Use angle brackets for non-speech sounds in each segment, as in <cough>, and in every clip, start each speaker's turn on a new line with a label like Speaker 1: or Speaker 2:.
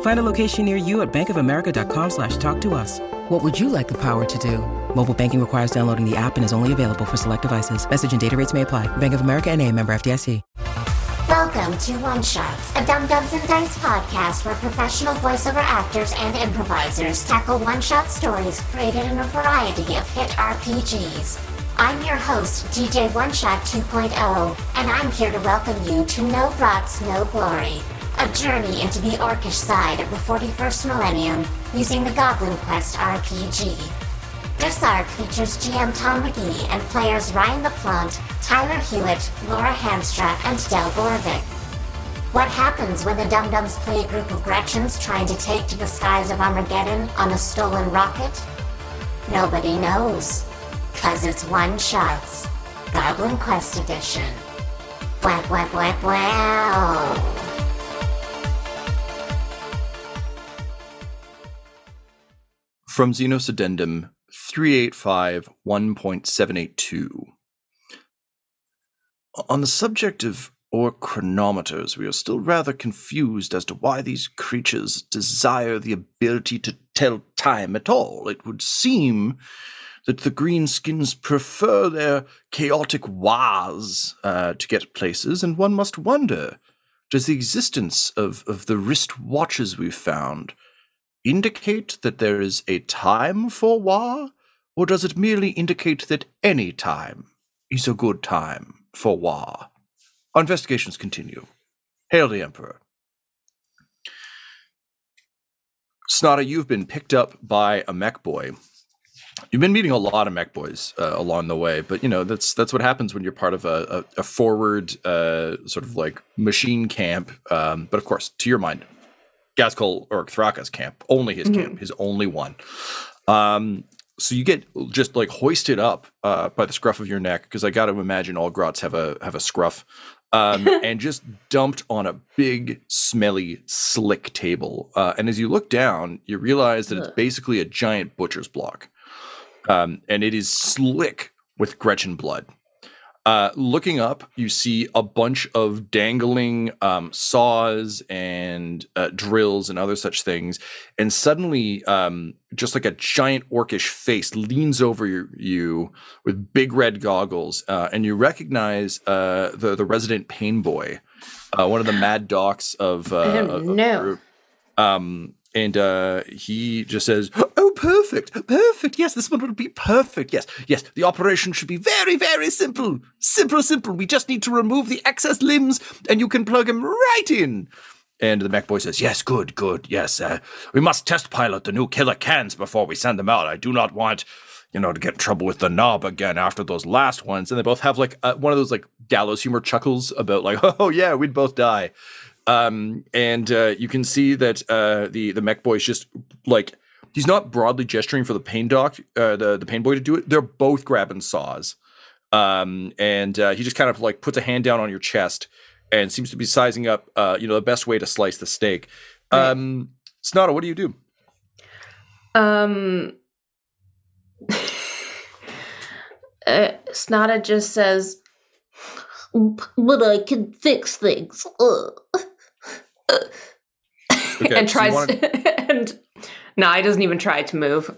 Speaker 1: Find a location near you at bankofamerica.com slash talk to us. What would you like the power to do? Mobile banking requires downloading the app and is only available for select devices. Message and data rates may apply. Bank of America and a member FDIC.
Speaker 2: Welcome to One Shots, a Dumb Dumbs and Dice podcast where professional voiceover actors and improvisers tackle one-shot stories created in a variety of hit RPGs. I'm your host, DJ One Shot 2.0, and I'm here to welcome you to No Brats, No Glory, a journey into the orcish side of the 41st millennium using the Goblin Quest RPG. This arc features GM Tom McGee and players Ryan LaPlante, Tyler Hewitt, Laura Hamstra, and Del Borvik. What happens when the Dumb Dumbs play a group of Gretchins trying to take to the skies of Armageddon on a stolen rocket? Nobody knows. Cause it's one shots. Goblin Quest Edition. Wah wah wah wow.
Speaker 3: From Xenos Addendum 385 1.782. On the subject of ork chronometers, we are still rather confused as to why these creatures desire the ability to tell time at all. It would seem that the greenskins prefer their chaotic wahs uh, to get places, and one must wonder does the existence of, of the wrist watches we've found indicate that there is a time for war, or does it merely indicate that any time is a good time for war? Our investigations continue. Hail the Emperor. Snotta, you've been picked up by a mech boy. You've been meeting a lot of mech boys uh, along the way, but you know that's that's what happens when you're part of a, a, a forward uh, sort of like machine camp. Um, but of course, to your mind, Ghazghkull or Thraka's camp, only his
Speaker 4: Mm-hmm.
Speaker 3: camp, his only one. Um, so you get just like hoisted up uh, by the scruff of your neck because I got to imagine all grots have a have a scruff, um, <laughs> and just dumped on a big, smelly, slick table. Uh, and as you look down, you realize that it's basically a giant butcher's block, um, and it is slick with Gretchin blood. Uh, looking up, you see a bunch of dangling um, saws and uh, drills and other such things. And suddenly, um, just like a giant orcish face leans over your, you with big red goggles, uh, and you recognize uh, the the resident pain boy, uh, one of the mad docs of, uh, of- of the
Speaker 4: no.
Speaker 3: group. Um, and uh, he just says, "Oh, perfect, perfect. Yes, this one would be perfect. Yes, yes. The operation should be very, very simple, simple, simple. We just need to remove the excess limbs, and you can plug them right in." And the mech boy says, "Yes, good, good. Yes, uh, we must test pilot the new Killa Kans before we send them out. I do not want." You know, to get in trouble with the Nob again after those last ones, and they both have like uh, one of those like gallows humor chuckles about like, <laughs> oh yeah, we'd both die um, and uh, you can see that uh, the the mech boy is just like he's not broadly gesturing for the pain doc, uh, the the pain boy to do it. They're both grabbing saws, um, and uh, he just kind of like puts a hand down on your chest and seems to be sizing up, uh, you know, the best way to slice the steak. Um, Snotta, what do you do?
Speaker 4: Um, <laughs> uh, Snada just says,
Speaker 5: but I can fix things. Ugh. <laughs>
Speaker 3: Okay,
Speaker 4: and
Speaker 3: so
Speaker 4: tries
Speaker 3: wanna- <laughs>
Speaker 4: and no, he doesn't even try to move.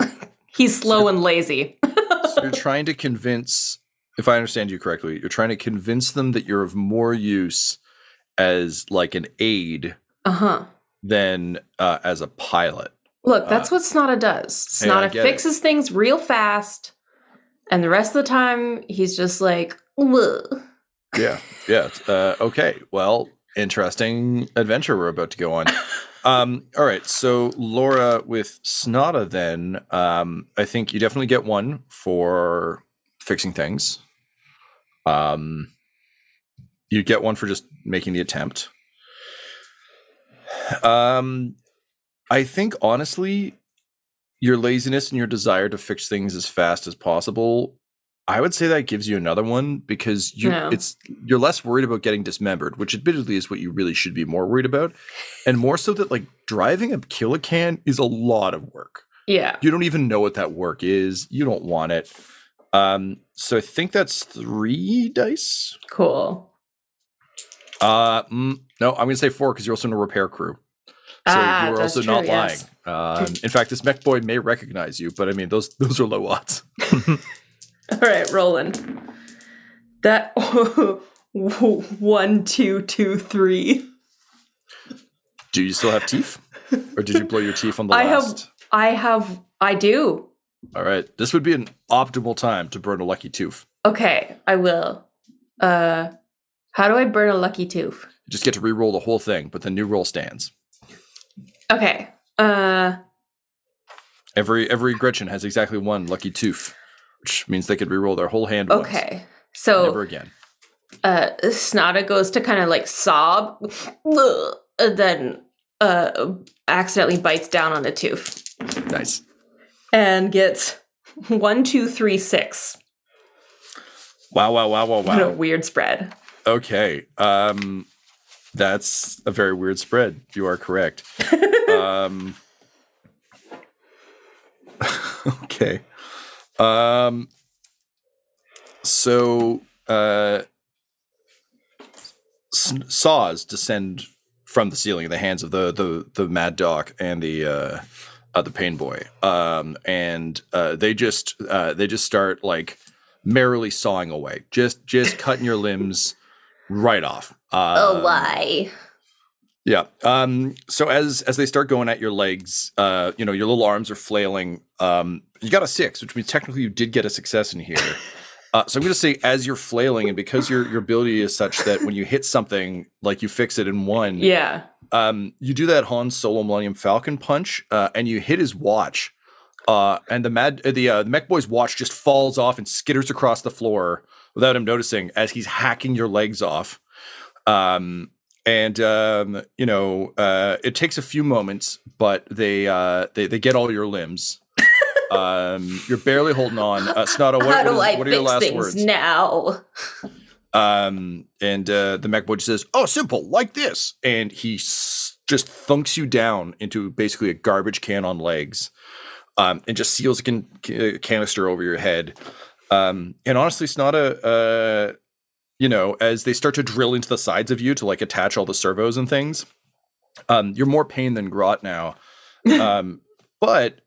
Speaker 4: <laughs> He's slow and lazy.
Speaker 3: So you're trying to convince, if I understand you correctly, you're trying to convince them that you're of more use as like an aid
Speaker 4: Uh huh.
Speaker 3: than uh, as a pilot.
Speaker 4: Look, that's what Snada does. Snada
Speaker 3: it.
Speaker 4: fixes things real fast, and the rest of the time he's just like, "Ugh."
Speaker 3: Yeah, yeah. Uh, okay, well, interesting adventure we're about to go on. Um, all right, so Laura with Snada, then um, I think you definitely get one for fixing things. Um, you get one for just making the attempt. Um, I think honestly, your laziness and your desire to fix things as fast as possible, I would say that gives you another one because you
Speaker 4: Yeah.
Speaker 3: it's you're less worried about getting dismembered, which admittedly is what you really should be more worried about, and more so that like driving a Killa Kan is a lot of work.
Speaker 4: yeah.
Speaker 3: You don't even know what that work is. You don't want it. Um, so I think that's three dice.
Speaker 4: Cool.
Speaker 3: Uh, mm, no, I'm gonna say four because you're also in a repair crew. So
Speaker 4: Ah,
Speaker 3: you're
Speaker 4: that's
Speaker 3: also not
Speaker 4: true, yes.
Speaker 3: lying. Um, in fact, this mech boy may recognize you, but I mean, those those are low odds. <laughs>
Speaker 4: All right, Roland. That <laughs> one, two, two, three.
Speaker 3: Do you still have teeth, or did you blow your teeth on the <laughs>
Speaker 4: I have. I have, I do.
Speaker 3: All right, this would be an optimal time to burn a lucky tooth.
Speaker 4: Okay, I will. Uh, how do I burn a lucky tooth?
Speaker 3: You just get to re-roll the whole thing, but the new roll stands.
Speaker 4: Okay. Uh,
Speaker 3: Every every Gretchin has exactly one lucky tooth, which means they could re-roll their whole hand once.
Speaker 4: okay. So
Speaker 3: Never again.
Speaker 4: uh Snada goes to kind of like sob and then uh accidentally bites down on a tooth
Speaker 3: Nice.
Speaker 4: and gets one, two, three, six.
Speaker 3: Wow! Wow! Wow! Wow! Wow!
Speaker 4: What a weird spread.
Speaker 3: Okay. Um, that's a very weird spread. You are correct. <laughs> um, <laughs> okay. Um, so, uh, saws descend from the ceiling in the hands of the the the mad Doc and the uh, uh the pain boy. Um, and uh, they just uh they just start like merrily sawing away, just just cutting your limbs right off.
Speaker 4: oh,
Speaker 3: Um,
Speaker 4: why?
Speaker 3: Yeah. Um, so as as they start going at your legs, uh, you know, your little arms are flailing. Um, you got a six, which means technically you did get a success in here. <laughs> Uh, so I'm going to say, as you're flailing, and because your your ability is such that when you hit something, like you fix it in one,
Speaker 4: Yeah.
Speaker 3: um, you do that Han Solo Millennium Falcon punch, uh, and you hit his watch, uh, and the mad uh, the uh, the mech boy's watch just falls off and skitters across the floor without him noticing as he's hacking your legs off. Um, and um, you know, uh, it takes a few moments, but they uh, they they get all your limbs. <laughs> um, you're barely holding on. Uh, Snotto, what, what
Speaker 4: do
Speaker 3: is-
Speaker 4: I
Speaker 3: what are your last
Speaker 4: things
Speaker 3: words?
Speaker 4: now?
Speaker 3: Um, and uh, the mech boy says, "Oh, simple, like this," and he s- just thunks you down into basically a garbage can on legs, um, and just seals a can- canister over your head. Um, and honestly, it's not a, uh, you know, as they start to drill into the sides of you to like attach all the servos and things, um, you're more pain than grot now. <laughs> Um, but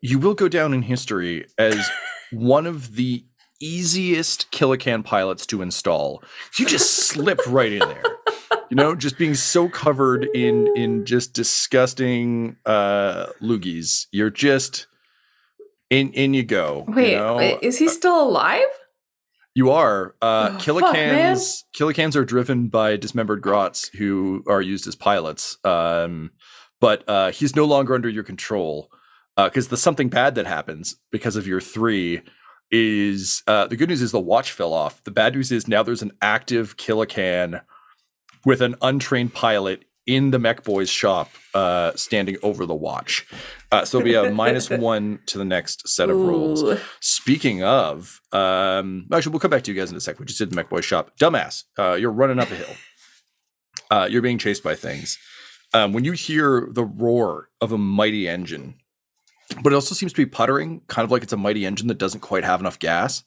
Speaker 3: you will go down in history as one of the easiest Killa Kan pilots to install. You just slip right in there. You know, just being so covered in in just disgusting uh loogies. You're just in in you go.
Speaker 4: Wait,
Speaker 3: you know?
Speaker 4: wait, is he still alive?
Speaker 3: You are. Uh,
Speaker 4: Oh, fuck, man.
Speaker 3: Killa Kans. Killicans are driven by dismembered grots who are used as pilots. Um, but uh, he's no longer under your control because the something bad that happens because of your three is uh, the good news is the watch fell off. The bad news is now there's an active Killa Kan with an untrained pilot in the Mech Boys shop uh, standing over the watch. Uh, so it'll be a <laughs> minus one to the next set of.
Speaker 4: Ooh.
Speaker 3: Speaking of, um, actually, we'll come back to you guys in a sec. We just did the Mech Boy shop. Dumbass, uh, you're running up a hill. Uh, you're being chased by things. Um, when you hear the roar of a mighty engine, but it also seems to be puttering, kind of like it's a mighty engine that doesn't quite have enough gas.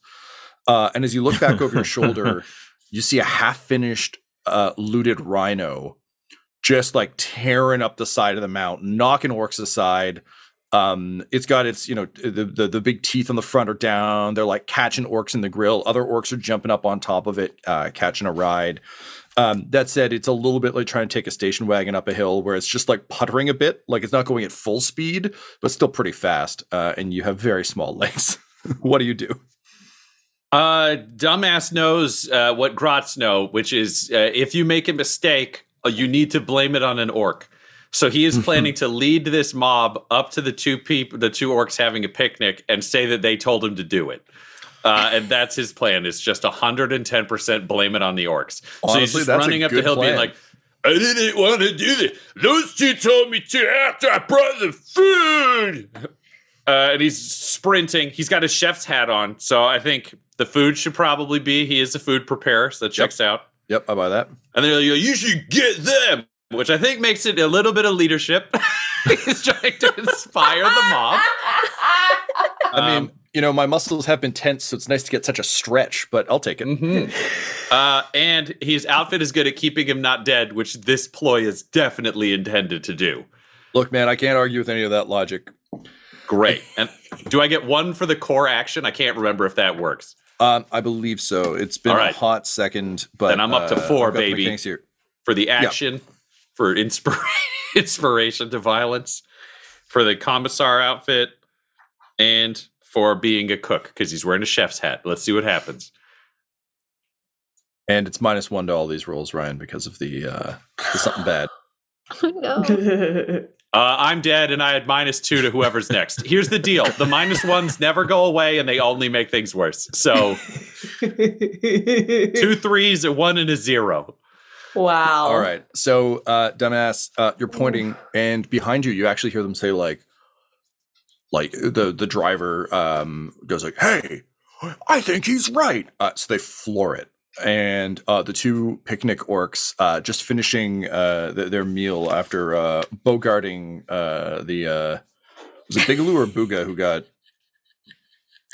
Speaker 3: Uh, and as you look back over your <laughs> shoulder, you see a half-finished, uh, looted rhino just like tearing up the side of the mountain, knocking orcs aside. Um, it's got its, you know, the, the the big teeth on the front are down. They're like catching orcs in the grill. Other orcs are jumping up on top of it, uh, catching a ride. Um, that said, it's a little bit like trying to take a station wagon up a hill where it's just like puttering a bit, like it's not going at full speed, but still pretty fast. Uh, and you have very small legs. <laughs> what do you do?
Speaker 5: Uh, dumbass knows uh, what Grots know, which is uh, if you make a mistake, you need to blame it on an orc. So he is <laughs> planning to lead this mob up to the two people, the two orcs having a picnic, and say that they told him to do it. Uh, and that's his plan. It's just hundred and ten percent blame it on the orcs. so he's just running up the hill, being like, "I didn't want to do this. Those two told me to after I brought the food." <laughs> Uh, and he's sprinting. He's got his chef's hat on, so I think the food should probably be. He is a food preparer, so that checks out.
Speaker 3: Yep, I buy that.
Speaker 5: And they're like, "You should get them," which I think makes it a little bit of leadership. <laughs> he's trying to inspire the mob.
Speaker 3: I mean, you know, my muscles have been tense, so it's nice to get such a stretch, but I'll take it.
Speaker 5: mhm. uh, and his outfit is good at keeping him not dead, which this ploy is definitely intended to do.
Speaker 3: Look, man, I can't argue with any of that logic.
Speaker 5: Great. And do I get one for the core action? I can't remember if that works.
Speaker 3: Um, I believe so. It's been
Speaker 5: All right.
Speaker 3: a hot second, but
Speaker 5: Then I'm up to
Speaker 3: uh,
Speaker 5: four,
Speaker 3: I've got the
Speaker 5: baby.
Speaker 3: mechanics here.
Speaker 5: for the action, for inspira- <laughs> inspiration to violence, for the commissar outfit, and for being a cook because he's wearing a chef's hat. Let's see what happens.
Speaker 3: And it's minus one to all these rolls, Ryan, because of the uh, there's something bad. <laughs> <laughs>
Speaker 5: Uh, I'm dead, and I had minus two to whoever's next. Here's the deal: the minus ones never go away, and they only make things worse. So <laughs> two threes, a one, and a zero.
Speaker 4: wow.
Speaker 3: All right. So, uh, dumbass, uh, you're pointing, <sighs> and behind you, you actually hear them say like, like the the driver um, goes like, "Hey, I think he's right." Uh, so they floor it, and uh, the two picnic orcs uh, just finishing uh, th- their meal after uh, bogarting uh, the uh, was it Bigaloo or Booga who got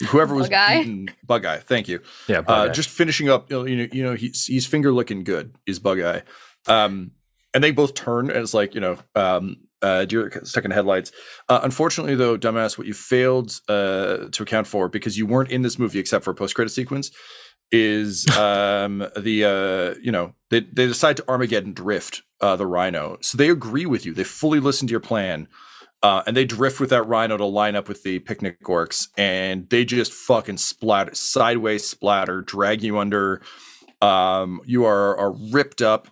Speaker 3: whoever was
Speaker 6: Bug-eye?
Speaker 3: beaten Bug Eye. Thank you
Speaker 7: Yeah,
Speaker 3: uh,
Speaker 7: bug
Speaker 3: just finishing up. You know, you know, you know, he's he's finger looking good. Is Bug Eye, um, and they both turn and it's like you know, um, uh, deer stuck in headlights. Uh, unfortunately, though, dumbass, what you failed uh, to account for because you weren't in this movie except for a post credit sequence is um, the uh, you know they they decide to Armageddon drift uh, the Rhino. So they agree with you. They fully listen to your plan. Uh, and they drift with that rhino to line up with the picnic orcs, and they just fucking splatter, sideways splatter, drag you under. Um, you are are ripped up,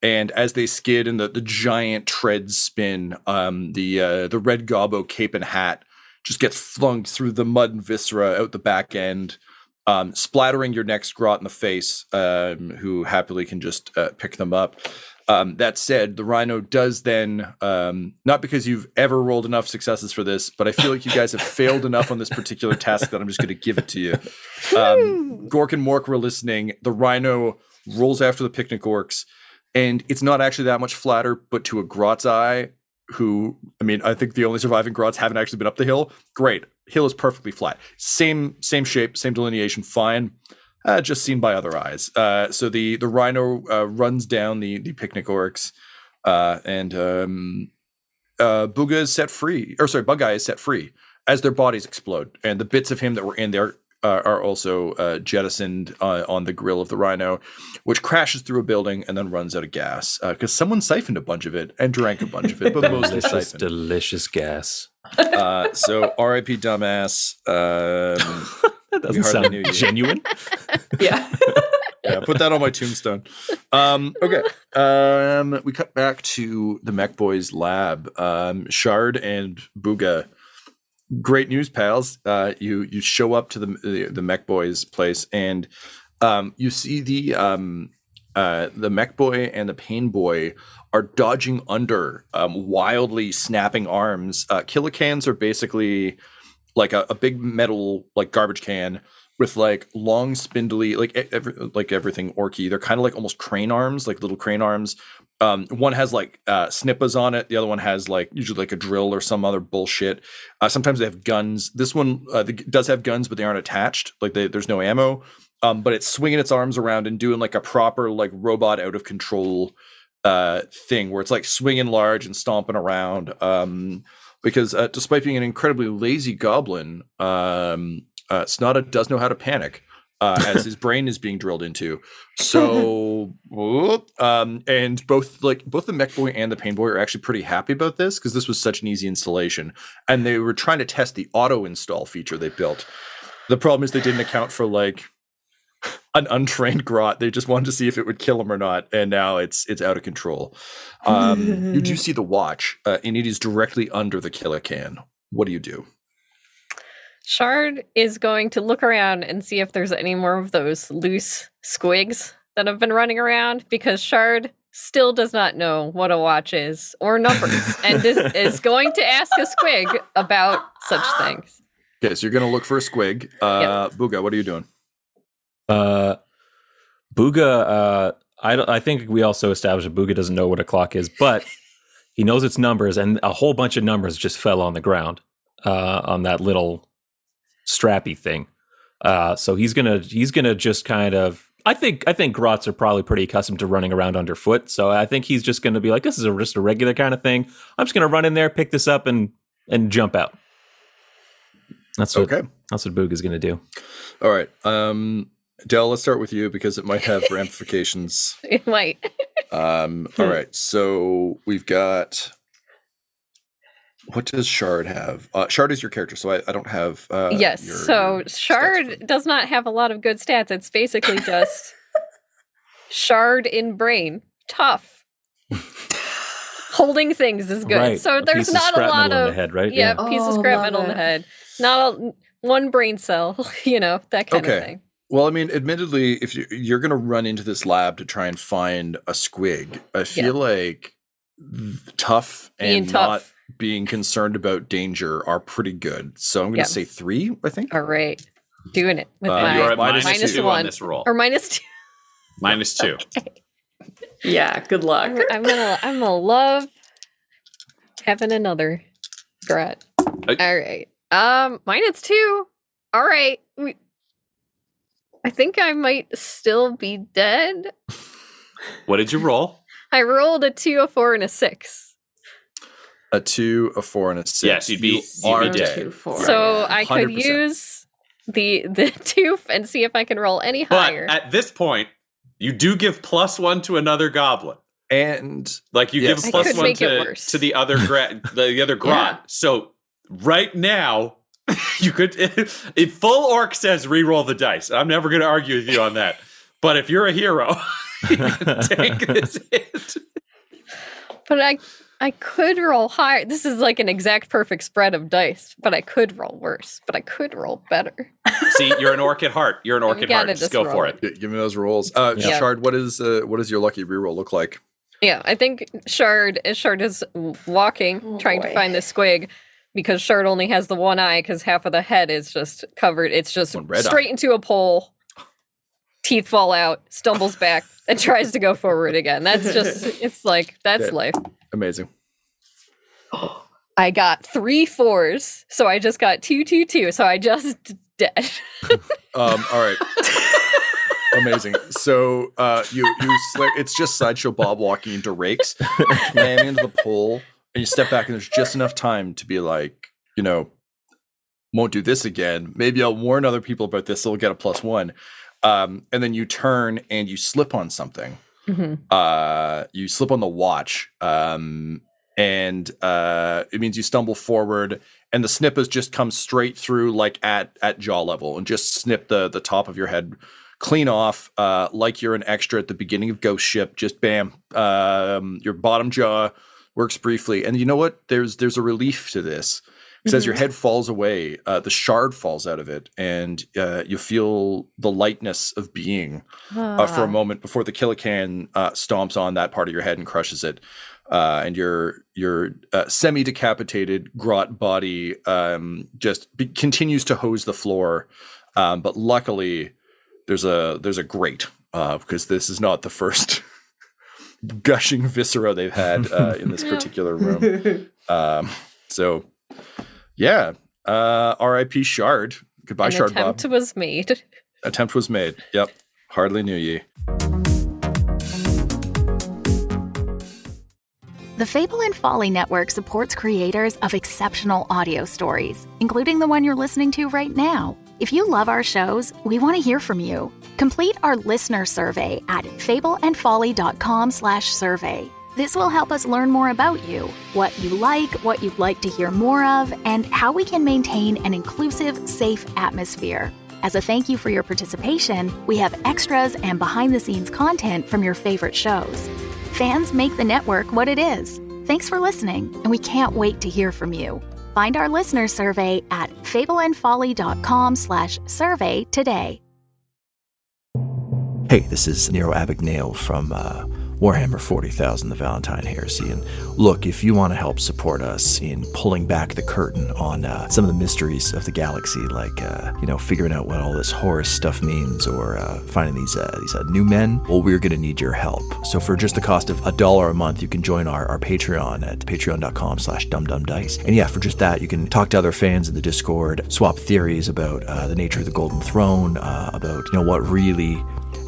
Speaker 3: and as they skid and the, the giant treads spin, um, the uh, the red gobbo cape and hat just gets flung through the mud and viscera out the back end, um, splattering your next grot in the face, um, who happily can just uh, pick them up. Um, that said, the rhino does then, um, not because you've ever rolled enough successes for this, but I feel like you guys have failed enough on this particular task that I'm just going to give it to you. Um, <laughs> Gork and Mork were listening. The rhino rolls after the picnic orcs, and it's not actually that much flatter, but to a Grot's eye, who, I mean, I think the only surviving Grots haven't actually been up the hill. Great. Hill is perfectly flat. Same, same shape, same delineation, fine uh, just seen by other eyes. Uh, so the the rhino uh, runs down the the picnic orcs, uh, and um, uh, Booga is set free, or sorry, Bug Eye is set free as their bodies explode, and the bits of him that were in there. Uh, are also uh, jettisoned uh, on the grill of the rhino, which crashes through a building and then runs out of gas because someone siphoned a bunch of it and drank a bunch of it, <laughs> but mostly
Speaker 7: delicious,
Speaker 3: siphoned.
Speaker 7: delicious gas.
Speaker 3: Uh, so R.I.P. dumbass. Um, <laughs>
Speaker 7: That
Speaker 3: We
Speaker 7: doesn't sound
Speaker 3: knew you.
Speaker 7: genuine.
Speaker 4: Yeah. <laughs>
Speaker 3: yeah, put that on my tombstone. Um, okay. Um, we cut back to the Mech Boys lab. Um, Shard and Booga. Great news, pals. Uh, you you show up to the the, the Mech Boys place and um, you see the um, uh, the Mech Boy and the Pain Boy are dodging under um, wildly snapping arms. Uh, Killa Kans are basically like a, a big metal like garbage can with like long spindly like every, like everything orky they're kind of like almost crane arms like little crane arms um, one has like uh, on it. The other one has like usually like a drill or some other bullshit. Uh, sometimes they have guns. This one uh, does have guns but they aren't attached. Like they, there's no ammo. Um, but it's swinging its arms around and doing like a proper like robot out of control uh, thing where it's like swinging large and stomping around. Um, because uh, despite being an incredibly lazy goblin, um, uh, Snada does know how to panic. Uh, as his <laughs> brain is being drilled into, so <laughs> um, and both like both the mech boy and the pain boy are actually pretty happy about this because this was such an easy installation, and they were trying to test the auto install feature they built. The problem is they didn't account for like <laughs> an untrained grot. They just wanted to see if it would kill him or not, and now it's it's out of control. Um, you do see the watch, uh, and it is directly under the Killa Kan. What do you do?
Speaker 6: Shard is going to look around and see if there's any more of those loose squigs that have been running around because Shard still does not know what a watch is or numbers and is, is <laughs> going to ask a squig about such things.
Speaker 3: Okay, so you're gonna look for a squig. Uh, Booga, what are you doing?
Speaker 7: Uh, Booga, uh, I, I think we also established that Booga doesn't know what a clock is, but he knows its numbers, and a whole bunch of numbers just fell on the ground uh, on that little strappy thing. Uh, so he's gonna he's gonna just kind of. I think I think grots are probably pretty accustomed to running around underfoot, so I think he's just gonna be like, "This is a, just a regular kind of thing." I'm just gonna run in there, pick this up, and and jump out. That's what
Speaker 3: Okay.
Speaker 7: that's what Boog is gonna do.
Speaker 3: All right. Um, Del, let's start with you because it might have ramifications. <laughs>
Speaker 6: It might.
Speaker 3: Um, all right. So we've got. What does Shard have? Uh, Shard is your character, so I, I don't have. Uh,
Speaker 6: yes.
Speaker 3: your-
Speaker 6: so
Speaker 3: your stats for
Speaker 6: Shard does not have a lot of good stats. It's basically <laughs> just Shard in brain. Tough. <laughs> Holding things is good.
Speaker 7: Right.
Speaker 6: So
Speaker 7: A
Speaker 6: there's
Speaker 7: piece of
Speaker 6: not a
Speaker 7: scrap
Speaker 6: lot
Speaker 7: metal in
Speaker 6: of
Speaker 7: the head, right?
Speaker 6: Yeah,
Speaker 7: Yeah.
Speaker 6: piece of
Speaker 4: Oh,
Speaker 6: scrap metal in the head. Not a, one brain cell. <laughs> You know that kind
Speaker 3: Okay.
Speaker 6: of thing.
Speaker 3: Well, I mean, admittedly, if you, you're going to run into this lab to try and find a squig, I feel like th- tough
Speaker 6: Being
Speaker 3: and
Speaker 6: tough.
Speaker 3: Not being concerned about danger are pretty good. So I'm going to
Speaker 6: Yeah.
Speaker 3: say three. I think.
Speaker 6: All right, doing it with
Speaker 3: Uh,
Speaker 6: my
Speaker 5: You're at
Speaker 3: minus
Speaker 5: minus,
Speaker 6: minus
Speaker 5: two
Speaker 6: one.
Speaker 5: on this roll.
Speaker 6: or minus two.
Speaker 5: Minus <laughs> two.
Speaker 4: Yeah, good luck.
Speaker 6: I'm, I'm gonna I'm gonna love having another grat.
Speaker 5: Uh,
Speaker 6: All right. Um, minus two. All right. We, I think I might still be dead.
Speaker 5: What did you roll?
Speaker 6: I rolled a two, a four, and a six.
Speaker 3: A two, a four, and a six.
Speaker 5: Yes, you'd be-
Speaker 3: You
Speaker 5: you'd
Speaker 3: are
Speaker 5: be
Speaker 4: Two,
Speaker 5: dead.
Speaker 3: dead.
Speaker 4: four.
Speaker 6: So I could
Speaker 3: 100%.
Speaker 6: use the the <laughs> tooth and see if I can roll any higher.
Speaker 5: But
Speaker 6: higher.
Speaker 5: at this point, you do give plus one to another goblin.
Speaker 3: And
Speaker 5: Like you
Speaker 3: Yes.
Speaker 5: give
Speaker 3: I
Speaker 5: plus
Speaker 6: could
Speaker 5: one to, to the other gra- <laughs> the other grot.
Speaker 4: Yeah.
Speaker 5: So right now, <laughs> you could if full orc says re-roll the dice. I'm never going to argue with you on that. But if you're a hero, you take this hit.
Speaker 6: But I I could roll higher. This is like an exact perfect spread of dice, but I could roll worse. But I could roll better. <laughs>
Speaker 5: See, you're an orc at heart. You're an orc at heart.
Speaker 6: gotta
Speaker 5: Just
Speaker 6: just
Speaker 5: go
Speaker 6: roll
Speaker 5: for
Speaker 6: it.
Speaker 5: it.
Speaker 3: give me those rolls. Uh,
Speaker 6: Yeah.
Speaker 3: Shard, what is uh, what does your lucky reroll look like?
Speaker 6: Yeah, I think Shard is Shard is walking,
Speaker 4: Oh,
Speaker 6: trying to find the squig because Shard only has the one eye because half of the head is just covered. It's just straight
Speaker 3: eye.
Speaker 6: into a pole. Teeth fall out, stumbles back, and tries to go forward again. That's just <laughs> it's like that's
Speaker 3: Yeah.
Speaker 6: life.
Speaker 3: Amazing.
Speaker 6: I got three fours, so I just got two, two, two. So I just dead. <laughs>
Speaker 3: Um, all right. <laughs> Amazing. So uh, you you sla- it's just sideshow Bob walking into rakes, <laughs> slamming into the pole, and you step back, and there's just enough time to be like, you know, won't do this again. Maybe I'll warn other people about this. They'll get a plus one. Um, and then you turn and you slip on something.
Speaker 6: Mhm.
Speaker 3: Uh, you slip on the watch. Um, and uh, it means you stumble forward, and the snip has just come straight through, like at at jaw level, and just snip the the top of your head clean off, uh, like you're an extra at the beginning of Ghost Ship. Just bam, um, your bottom jaw works briefly, and you know what? There's there's a relief to this. Because as your head falls away, uh, the shard falls out of it, and uh, you feel the lightness of being uh, for a moment before the Killa Kan uh, stomps on that part of your head and crushes it. Uh, and your your uh, semi decapitated grot body um, just be- continues to hose the floor, um, but luckily there's a there's a grate uh, because this is not the first <laughs> gushing viscera they've had uh, in this <laughs> particular room. <laughs> Um, so yeah, uh, R.I.P. Shard. Goodbye,
Speaker 6: An
Speaker 3: Shard Bob.
Speaker 6: attempt was made. <laughs>
Speaker 3: Attempt was made. Yep. Hardly knew ye.
Speaker 8: The Fable and Folly Network supports creators of exceptional audio stories, including the one you're listening to right now. If you love our shows, we want to hear from you. Complete our listener survey at fableandfolly.com/survey. This will help us learn more about you, what you like, what you'd like to hear more of, and how we can maintain an inclusive, safe atmosphere. As a thank you for your participation, we have extras and behind the scenes content from your favorite shows. Fans make the network what it is. Thanks for listening, and we can't wait to hear from you. Find our listener survey at fableandfolly.com slash survey today.
Speaker 9: Hey, this is Nero Abagnale from uh, Warhammer 40,000, the Valentine Heresy. And look, if you want to help support us in pulling back the curtain on uh, some of the mysteries of the galaxy, like, uh, you know, figuring out what all this Horus stuff means or uh, finding these, uh, these uh, new men, well, we're going to need your help. So for just the cost of a dollar a month, you can join our, our Patreon at patreon.com slash dumbdumbdice. And yeah, for just that, you can talk to other fans in the Discord, swap theories about uh, the nature of the Golden Throne, about, you know, what really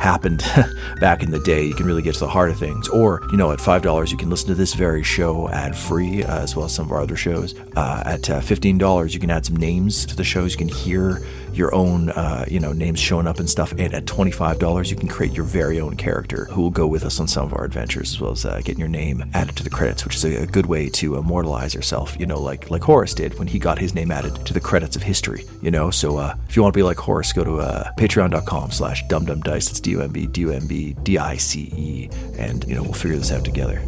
Speaker 9: happened <laughs> back in the day. You can really get to the heart of things. Or, you know, at $5, you can listen to this very show ad free, uh, as well as some of our other shows. Uh, at uh, $15, you can add some names to the shows. You can hear your own, uh, you know, names showing up and stuff. And at $25, you can create your very own character who will go with us on some of our adventures, as well as uh, getting your name added to the credits, which is a, a, good way to immortalize yourself, you know, like, like Horus did when he got his name added to the credits of history, you know? So uh, if you want to be like Horus, go to patreon.com slash dumbdumbdice. It's D-U-M-B, D-U-M-B, D-I-C-E, and, you know, we'll figure this out together.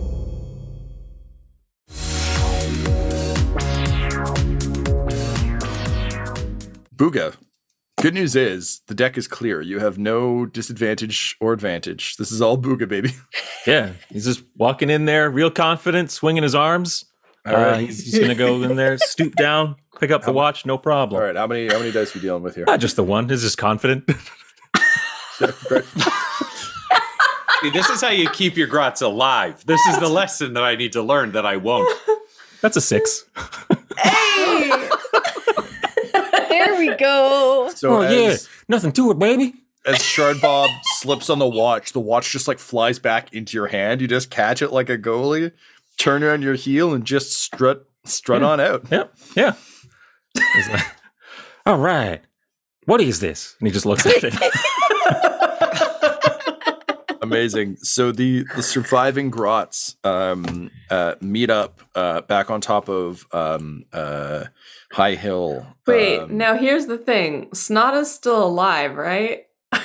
Speaker 3: Booga. Good news is the deck is clear. You have no disadvantage or advantage. This is all Booga, baby. <laughs>
Speaker 7: Yeah, he's just walking in there, real confident, swinging his arms. All right, uh, he's, he's, gonna go in there, <laughs> stoop down, pick up the watch, no problem.
Speaker 3: All right, how many how many dice are we dealing with here?
Speaker 7: Not just the one. Is just confident. <laughs>
Speaker 5: See, this is how you keep your grots alive. This is the lesson that I need to learn that I won't.
Speaker 7: That's a six.
Speaker 4: Hey! There we go.
Speaker 7: So oh as, yeah, nothing to it, baby.
Speaker 3: As Shard Bob slips on the watch, the watch just like flies back into your hand. You just catch it like a goalie, turn it on your heel, and just strut strut
Speaker 7: yeah.
Speaker 3: on out.
Speaker 7: Yeah, yeah. <laughs> like, All right, what is this? And he just looks at it. <laughs>
Speaker 3: Amazing. So the the surviving grots um, uh, meet up uh, back on top of um, uh, High Hill.
Speaker 4: Wait,
Speaker 3: um,
Speaker 4: now here's the thing: Snada's still alive, right?
Speaker 3: uh,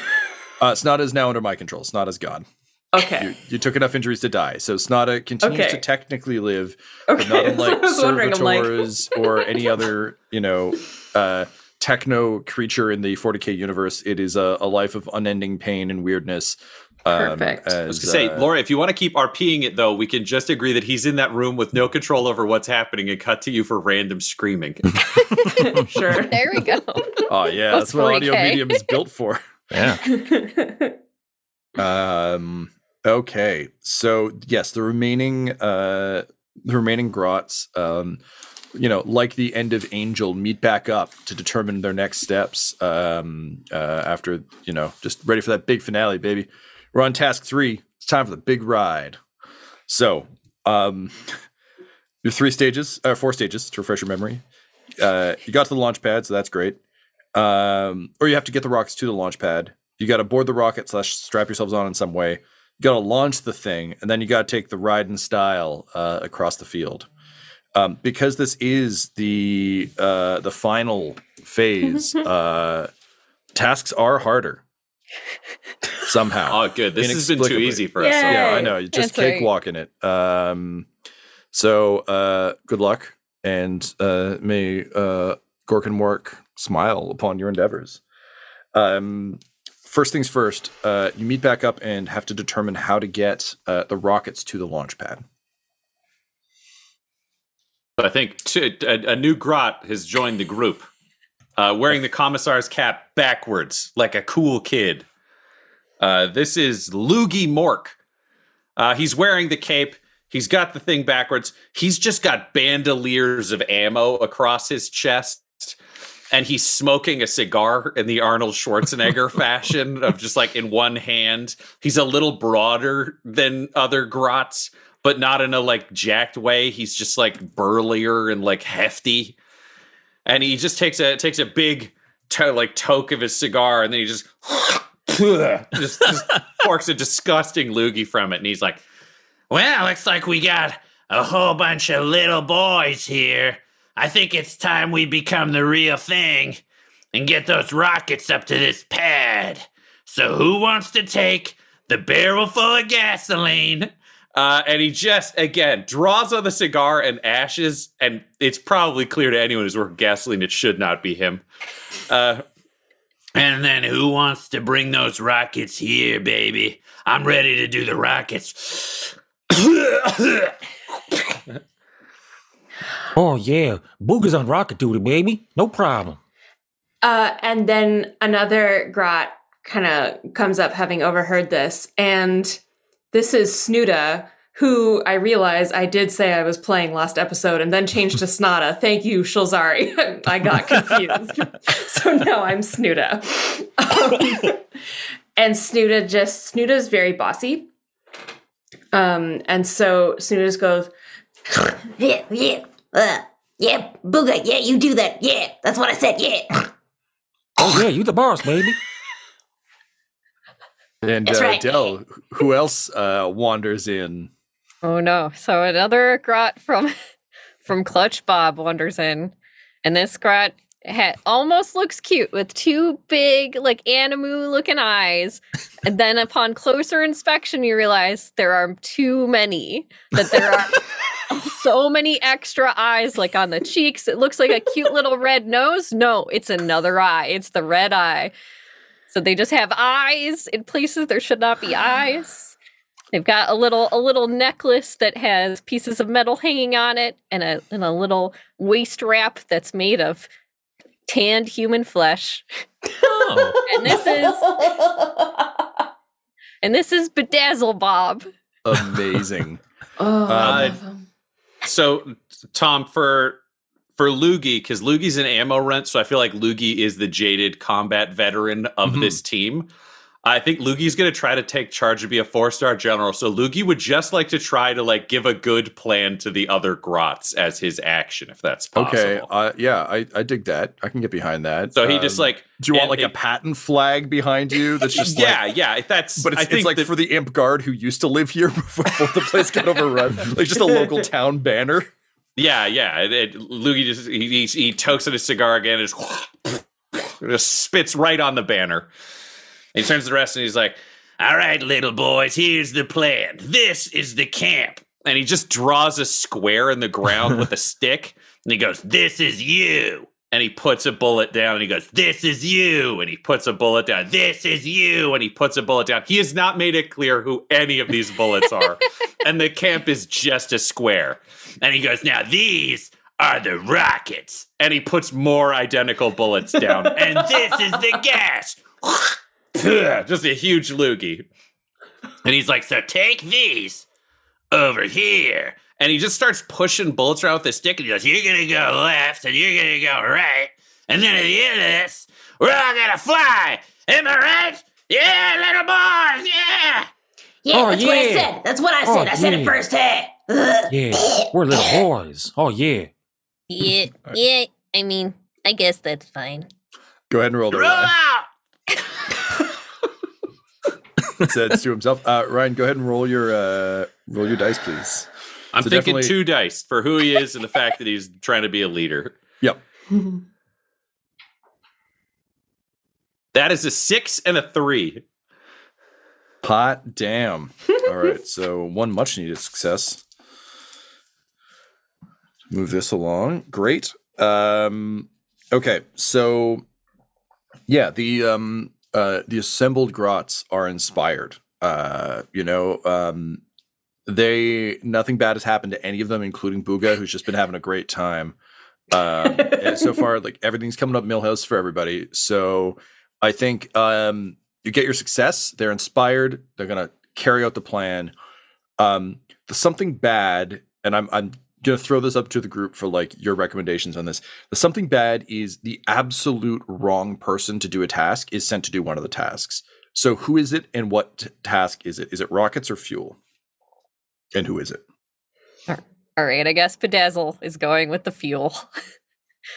Speaker 3: Snada's now under my control. Snada's gone.
Speaker 4: Okay.
Speaker 3: You, you, took enough injuries to die. So Snada continues
Speaker 4: okay.
Speaker 3: to technically live,
Speaker 4: okay.
Speaker 3: but not <laughs> unlike servitors like... or any other, you know, uh, techno creature in the 40k universe. It is a, a life of unending pain and weirdness.
Speaker 4: Um, Perfect.
Speaker 3: As,
Speaker 5: I was gonna say, uh, Laura, if you want to keep RPing it though, we can just agree that he's in that room with no control over what's happening and cut to you for random screaming. <laughs>
Speaker 4: sure.
Speaker 6: There we go. <laughs>
Speaker 3: Oh yeah, that's, that's what audio medium is built for. <laughs>
Speaker 7: Yeah.
Speaker 3: um okay. So yes, the remaining uh the remaining grots um you know, like the end of Angel, meet back up to determine their next steps um, uh, after, you know, just ready for that big finale, baby. We're on task three. It's time for the big ride. So, um, <laughs> your three stages, or uh, four stages to refresh your memory. Uh, you got to the launch pad, so that's great. Um, or you have to get the rockets to the launch pad. You got to board the rocket slash strap yourselves on in some way. You got to launch the thing, and then you got to take the ride in style uh, across the field. Um, because this is the uh, the final phase, <laughs> uh, tasks are harder <laughs> somehow.
Speaker 5: Oh, good. This has been too easy for us.
Speaker 3: Yeah, I know. You're just cakewalking right. it. Um, so uh, good luck, and uh, may uh, Gork smile upon your endeavors. Um, first things first, uh, you meet back up and have to determine how to get uh, the rockets to the launch pad.
Speaker 5: I think t- a, a, new grot has joined the group, uh, wearing the commissar's cap backwards like a cool kid. Uh, this is Loogie Mork. Uh, he's wearing the cape. He's got the thing backwards. He's just got bandoliers of ammo across his chest. And he's smoking a cigar in the Arnold Schwarzenegger <laughs> fashion of just like in one hand. He's a little broader than other grots, but not in a like jacked way. He's just like burlier and like hefty, and he just takes a takes a big to, like toke of his cigar, and then he just just, just <laughs> forks a disgusting loogie from it, and he's like, "Well, looks like we got a whole bunch of little boys here. I think it's time we become the real thing and get those rockets up to this pad. So who wants to take the barrel full of gasoline?" Uh, and he just again draws on the cigar and ashes, and it's probably clear to anyone who's worked gasoline it should not be him. Uh, and then who wants to bring those rockets here, baby? I'm ready to do the rockets. <coughs>
Speaker 10: Oh yeah, Booger's on rocket duty, baby. No problem.
Speaker 4: Uh, and then another grot kind of comes up having overheard this. And this is Snuda, who I realize I did say I was playing last episode and then changed to Snada. <laughs> Thank you, Shulzari. <laughs> I got confused. <laughs> so now I'm Snuda. Um, and Snuda just, Snuda is very bossy. Um, and so Snuda just goes,
Speaker 2: Yeah, yeah, uh, yeah, Booga, yeah, you do that. Yeah, that's what I said. Yeah.
Speaker 10: Oh yeah, you the boss, baby.
Speaker 3: And
Speaker 2: That's
Speaker 3: uh,
Speaker 2: right.
Speaker 3: Del, who else uh, wanders in?
Speaker 6: Oh no. So another grot from <laughs> from Clutch Bob wanders in. And this grot ha- almost looks cute with two big, like animu looking eyes. And then upon closer inspection, you realize there are too many. That there are <laughs> so many extra eyes, like on the cheeks. It looks like a cute little red nose. No, it's another eye. It's the red eye. So they just have eyes in places there should not be eyes. They've got a little a little necklace that has pieces of metal hanging on it and a and a little waist wrap that's made of tanned human flesh.
Speaker 7: Oh.
Speaker 6: And this is and this is Bedazzle Bob.
Speaker 3: Amazing. <laughs>
Speaker 4: oh, I love him.
Speaker 5: So, Tom, for for Loogie, because Loogie's an ammo runt, so I feel like Loogie is the jaded combat veteran of
Speaker 3: Mhm.
Speaker 5: this team. I think Loogie's going to try to take charge and be a four star general. So Loogie would just like to try to like give a good plan to the other grots as his action, if that's possible.
Speaker 3: Okay, uh, yeah, I, I dig that. I can get behind that.
Speaker 5: so he just
Speaker 3: Um,
Speaker 5: like
Speaker 3: do you want like a Patton flag behind you? That's just
Speaker 5: yeah,
Speaker 3: like,
Speaker 5: yeah. Yeah, that's
Speaker 3: but it's,
Speaker 5: I think
Speaker 3: it's like for the imp guard who used to live here <laughs> before, the place got overrun, like just a local <laughs> town banner.
Speaker 5: Yeah, yeah. It, it, Loogie just he, he he tokes at his cigar again, and just, <laughs> just spits right on the banner. He turns to the rest and he's like, "All right, little boys, here's the plan. This is the camp." And he just draws a square in the ground with a <laughs> stick, and he goes, "This is you." And he puts a bullet down, and he goes, "This is you." And he puts a bullet down. This is you. And he puts a bullet down. He has not made it clear who any of these bullets are, <laughs> and the camp is just a square. And he goes, Now these are the rockets. And he puts more identical bullets down. <laughs> and this is the gas. Just a huge loogie. And he's like, So take these over here. And he just starts pushing bullets around with his stick. And he goes, You're going to go left and you're going to go right. And then at the end of this, we're all going to fly. Am I right? Yeah, little boys. Yeah.
Speaker 2: Yeah,
Speaker 10: Oh,
Speaker 2: that's what I said. That's what I
Speaker 10: Oh,
Speaker 2: said. I said
Speaker 10: yeah.
Speaker 2: it first. Hey.
Speaker 10: Yeah, we're little <laughs> boys. Oh yeah.
Speaker 11: Yeah, yeah. I mean, I guess that's fine.
Speaker 3: Go ahead and roll the
Speaker 5: Roll out.
Speaker 3: Says to himself. Uh, Ryan, go ahead and roll your uh, roll your dice, please.
Speaker 5: I'm
Speaker 3: So
Speaker 5: thinking
Speaker 3: definitely-
Speaker 5: two dice for who he is and the fact that he's trying to be a leader.
Speaker 3: Yep. <laughs>
Speaker 5: That is a six and a three.
Speaker 3: Hot damn. All right, <laughs> so one much needed success. Move this along. Great. Um, okay, so yeah, the um, uh, the assembled grots are inspired. Uh, you know, um, they nothing bad has happened to any of them, including Booga, who's just been having a great time. Um, so far, like everything's coming up Milhouse for everybody. So I think um, you get your success. They're inspired. They're gonna carry out the plan. Um, the something bad, and I'm I'm gonna throw this up to the group for like your recommendations on this. The something bad is the absolute wrong person to do a task is sent to do one of the tasks. So who is it, and what t- task is it? Is it rockets or fuel? And who is it?
Speaker 6: All right, I guess Bedazzle is going with the fuel. <laughs>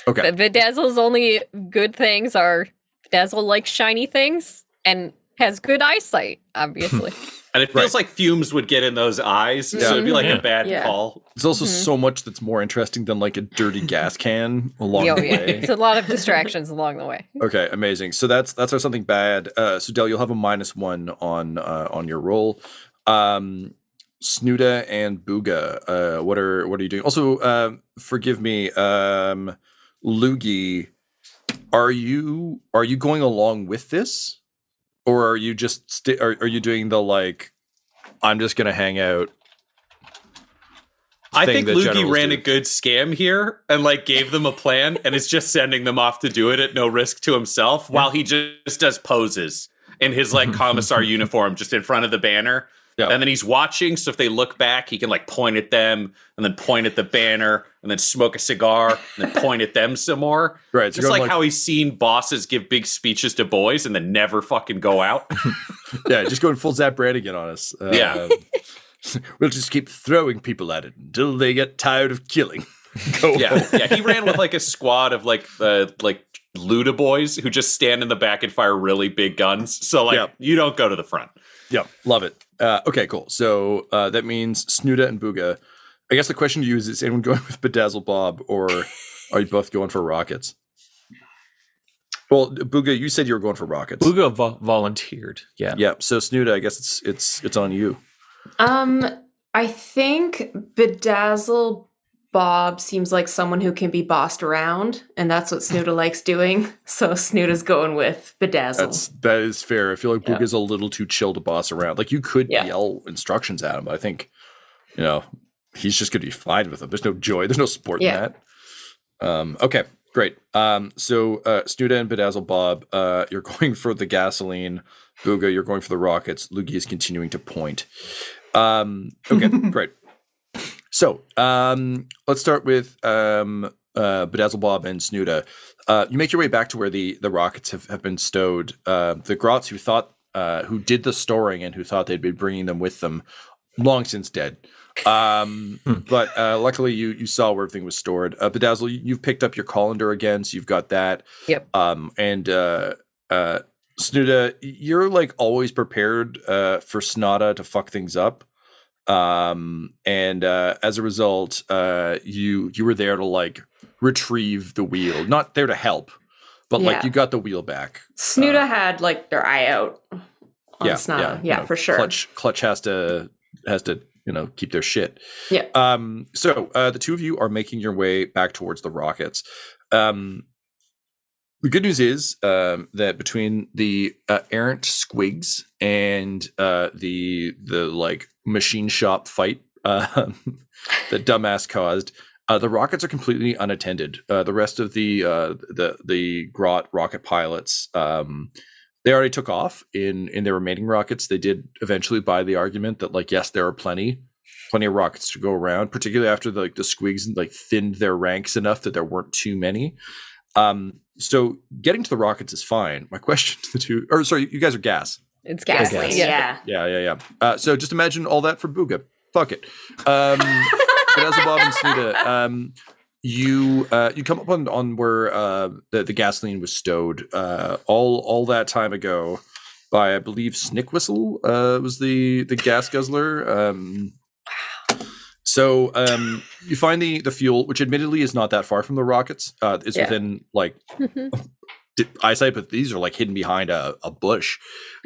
Speaker 3: Okay.
Speaker 6: But Bedazzle's only good things are Bedazzle likes shiny things and has good eyesight, obviously. <laughs>
Speaker 5: And it feels like fumes would get in those eyes, so it'd be like
Speaker 7: Yeah.
Speaker 5: a bad
Speaker 6: Yeah.
Speaker 5: call.
Speaker 3: There's also
Speaker 6: Mhm.
Speaker 3: so much that's more interesting than like a dirty gas can along
Speaker 6: Oh,
Speaker 3: the
Speaker 6: yeah.
Speaker 3: way.
Speaker 6: It's a lot of distractions along the way.
Speaker 3: Okay, amazing. So that's that's our something bad. Uh, so Del, you'll have a minus one on uh, on your roll. Um, Snuda and Booga, uh, what are what are you doing? Also, um, forgive me, um, Loogie, are you are you going along with this, or are you just sti- are, are you doing the like? I'm just gonna hang out.
Speaker 5: I think Lukey ran
Speaker 3: do?
Speaker 5: a good scam here and like gave them a plan and is just sending them off to do it at no risk to himself while he just does poses in his like commissar <laughs> uniform just in front of the banner.
Speaker 3: Yeah.
Speaker 5: And then he's watching, so if they look back, he can like point at them and then point at the banner and then smoke a cigar and then point at them some more. <laughs>
Speaker 3: Right, so
Speaker 5: Just like,
Speaker 3: like-
Speaker 5: how he's seen bosses give big speeches to boys and then never fucking go out. <laughs>
Speaker 3: yeah, just going full Zapp Brannigan on us. Uh,
Speaker 5: Yeah. <laughs>
Speaker 3: we'll just keep throwing people at it until they get tired of killing. Go
Speaker 5: yeah,
Speaker 3: home.
Speaker 5: yeah. He ran with like a squad of like the like Loota boys who just stand in the back and fire really big guns. So like
Speaker 3: Yeah.
Speaker 5: you don't go to the front.
Speaker 3: Yeah, love it. Uh, okay, cool. So uh, that means Snuda and Booga. I guess the question to you is: Is anyone going <laughs> with Bedazzle Bob, or are you both going for rockets? Well, Booga, you said you were going for rockets.
Speaker 7: Booga vo- volunteered. Yeah.
Speaker 3: Yeah. So Snuda, I guess it's it's it's on you.
Speaker 4: Um, I think Bedazzle Bob seems like someone who can be bossed around, and that's what Snuda <laughs> likes doing. So Snuda's going with Bedazzle.
Speaker 3: That's that is fair. I feel like
Speaker 4: Yeah.
Speaker 3: is a little too chill to boss around. Like you could
Speaker 4: Yeah.
Speaker 3: yell instructions at him, but I think you know he's just going to be fine with them. There's no joy. There's no sport
Speaker 4: Yeah.
Speaker 3: in that. Um, okay, great. Um, so uh, Snuda and Bedazzle Bob, uh, you're <laughs> going for the gasoline. Booga, you're going for the rockets. Lugi is continuing to point. Um, okay, <laughs> great. So um, let's start with um, uh, Bedazzle Bob and Snuda. Uh, you make your way back to where the the rockets have, have been stowed. Uh, the Grots who thought uh, who did the storing and who thought they'd be bringing them with them, long since dead. Um, but uh, luckily you you saw where everything was stored. Uh, Bedazzle, you, you've picked up your colander again, so you've got that.
Speaker 6: Yep.
Speaker 3: Um, and uh, uh, Snuda, you're like always prepared uh, for Snada to fuck things up. Um, and uh, as a result, uh, you you were there to like retrieve the wheel, not there to help, but like you got the wheel back.
Speaker 4: Snuda had like their eye out on
Speaker 3: yeah,
Speaker 4: Snada.
Speaker 3: yeah,
Speaker 4: Yeah,
Speaker 3: know,
Speaker 4: for sure.
Speaker 3: Clutch Clutch has to has to you know keep their shit.
Speaker 4: Yeah.
Speaker 3: Um. So uh, the two of you are making your way back towards the rockets. Um. The good news is um, that between the uh, errant squigs and uh, the the like machine shop fight uh, <laughs> that dumbass caused, uh, the rockets are completely unattended. Uh, the rest of the uh, the the Grot rocket pilots, um, they already took off in in their remaining rockets. They did eventually buy the argument that like yes, there are plenty plenty of rockets to go around, particularly after the, like the squigs like thinned their ranks enough that there weren't too many. Um, so getting to the rockets is fine. My question to the two, or sorry, you guys are gas.
Speaker 6: It's
Speaker 4: Gasoline,
Speaker 6: gas.
Speaker 4: yeah.
Speaker 3: Yeah, yeah, yeah. Uh, so just imagine all that for Booga. Fuck it. Um, <laughs> Beelzebub and Snuda, um, you uh, you come up on on where uh, the the gasoline was stowed uh, all all that time ago by I believe Snickwhistle uh, was the the gas guzzler. Um, so um, you find the the fuel, which admittedly is not that far from the rockets. Uh, it's
Speaker 4: Yeah.
Speaker 3: within like
Speaker 6: Mhm.
Speaker 3: di- eyesight, but these are like hidden behind a, a bush.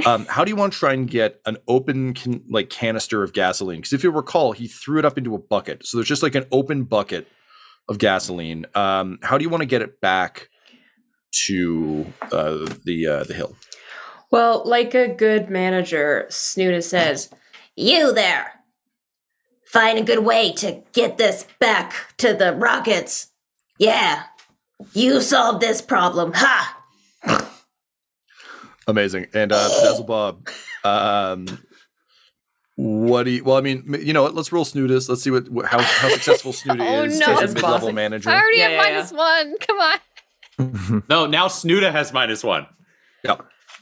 Speaker 3: Um, how do you want to try and get an open can, like canister of gasoline? Because if you recall, he threw it up into a bucket, so there's just like an open bucket of gasoline. Um, how do you want to get it back to uh, the uh, the hill?
Speaker 4: Well, like a good manager, Snuda says,
Speaker 2: You there! Find a good way to get this back to the rockets. Yeah, you solved this problem. Ha!
Speaker 3: Amazing. And uh, Bedazzle Bob, um, what do you? Well, I mean, you know, what, let's roll Snudis. Let's see what, what how how successful <laughs> Snuda
Speaker 6: Oh,
Speaker 3: is
Speaker 6: no.
Speaker 3: as a mid level manager.
Speaker 6: I already
Speaker 4: Yeah,
Speaker 6: have
Speaker 4: yeah, yeah.
Speaker 6: minus one. Come on. <laughs>
Speaker 5: No, now Snuda has minus one.
Speaker 3: Yeah.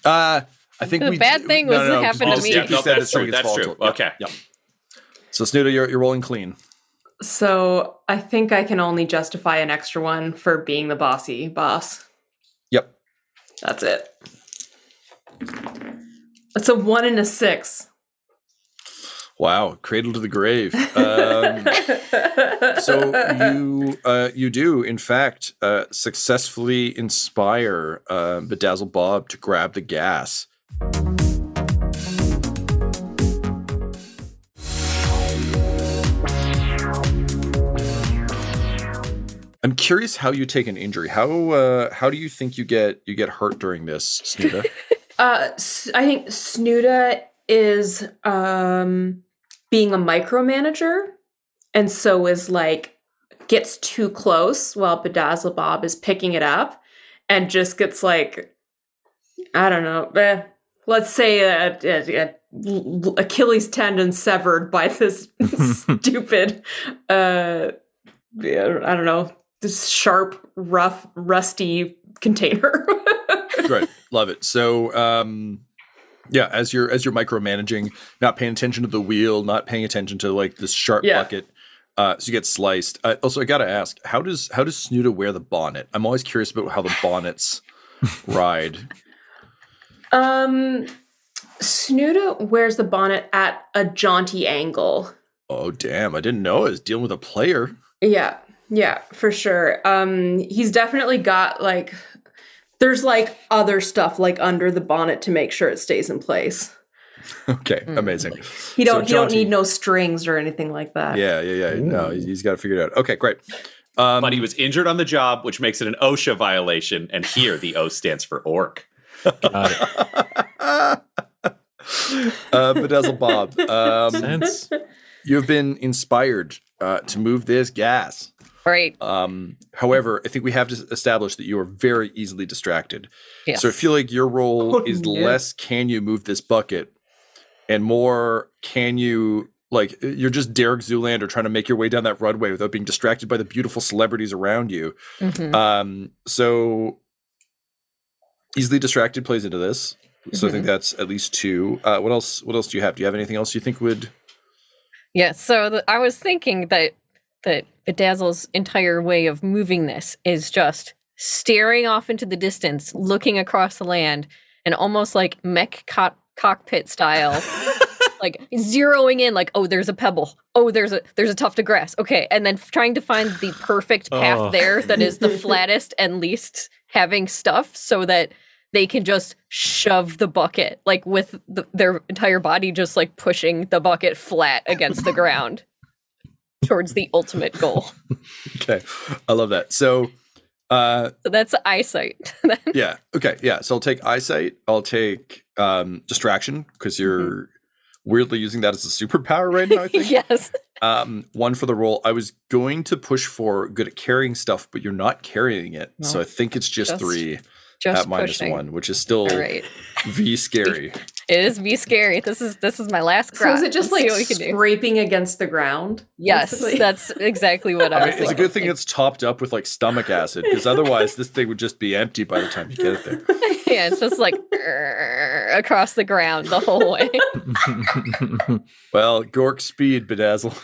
Speaker 3: Uh, I think
Speaker 6: The
Speaker 3: we
Speaker 6: bad thing was it
Speaker 3: 'cause
Speaker 6: happened to me.
Speaker 3: distinctly
Speaker 5: Yeah, no,
Speaker 3: said
Speaker 5: that's
Speaker 3: it's
Speaker 5: true, that's
Speaker 3: volatile.
Speaker 5: true. Okay.
Speaker 3: Yeah. So Snuda, you're you're rolling clean.
Speaker 4: So I think I can only justify an extra one for being the bossy boss.
Speaker 3: Yep.
Speaker 4: That's it. It's a one and a six.
Speaker 3: Wow, cradle to the grave. Um, <laughs> so you uh, you do in fact uh, successfully inspire uh, Bedazzle Bob to grab the gas. I'm curious how you take an injury. How uh, how do you think you get you get hurt during this, Snuda? <laughs>
Speaker 4: Uh, I think Snuda is um being a micromanager, and so is like gets too close while Bedazzle Bob is picking it up, and just gets like I don't know. Eh, let's say a, a, a Achilles tendon severed by this <laughs> <laughs> stupid. Uh, yeah, I don't know. This sharp, rough, rusty container. <laughs>
Speaker 3: right. love it. So, um, yeah, as you're as you're micromanaging, not paying attention to the wheel, not paying attention to like this sharp
Speaker 4: Yeah.
Speaker 3: bucket, uh, so you get sliced. Uh, also, I gotta ask, how does how does Snuda wear the bonnet? I'm always curious about how the bonnets <laughs> ride.
Speaker 4: Um, Snuda wears the bonnet at a jaunty angle.
Speaker 3: Oh, damn! I didn't know I was dealing with a player.
Speaker 4: Yeah, yeah, for sure. Um, he's definitely got like, there's like other stuff like under the bonnet to make sure it stays in place.
Speaker 3: Okay, amazing.
Speaker 4: He don't he don't
Speaker 3: jaunty-
Speaker 4: need no strings or anything like that.
Speaker 3: Yeah, yeah, yeah. No, he's, he's got to figure it out. Okay, great. Um,
Speaker 5: but he was injured on the job, which makes it an OSHA violation. And here, the O stands for orc.
Speaker 7: Got it. <laughs>
Speaker 3: uh, Bedazzle Bob, um, you have been inspired uh, to move this gas.
Speaker 6: Right.
Speaker 3: Um, however, I think we have to establish that you are very easily distracted.
Speaker 6: Yes.
Speaker 3: So I feel like your role
Speaker 4: Oh,
Speaker 3: is
Speaker 4: no.
Speaker 3: less can you move this bucket and more can you like you're just Derek Zoolander trying to make your way down that runway without being distracted by the beautiful celebrities around you.
Speaker 6: Mhm.
Speaker 3: Um, so easily distracted plays into this. So I think that's at least two. Uh, what else? What else do you have? Do you have anything else you think would?
Speaker 6: Yeah, so the, I was thinking that that Bedazzle's entire way of moving this is just staring off into the distance, looking across the land, and almost like mech co- cockpit style, <laughs> like zeroing in, like, oh, there's a pebble, oh, there's a there's a tuft of grass, okay, and then trying to find the perfect path
Speaker 7: Oh.
Speaker 6: there that is the <laughs> flattest and least having stuff, so that they can just shove the bucket like with the, their entire body just like pushing the bucket flat against the ground towards the ultimate goal <laughs>
Speaker 3: Okay, I love that. So, uh,
Speaker 6: so that's eyesight <laughs>
Speaker 3: yeah, okay, yeah. So I'll take eyesight. I'll take um, distraction because you're weirdly using that as a superpower right now. I think. <laughs>
Speaker 6: yes
Speaker 3: Um, one for the roll. I was going to push for good at carrying stuff, but you're not carrying it, so I think it's just,
Speaker 6: just
Speaker 3: three
Speaker 6: just
Speaker 3: at minus
Speaker 6: pushing.
Speaker 3: one, which is still
Speaker 6: all right
Speaker 3: v scary. <laughs>
Speaker 6: it is V scary this is this is my last
Speaker 4: So is it just
Speaker 6: Let's
Speaker 4: like
Speaker 6: what we can do
Speaker 4: scraping against the ground?
Speaker 6: yes
Speaker 4: basically?
Speaker 6: that's exactly what <laughs> i,
Speaker 3: I
Speaker 6: was
Speaker 3: mean, it's a good thing it's topped up with like stomach acid because otherwise this thing would just be empty by the time you get it there. <laughs>
Speaker 6: yeah it's just like across the ground the whole way
Speaker 3: Well, Gork speed bedazzle.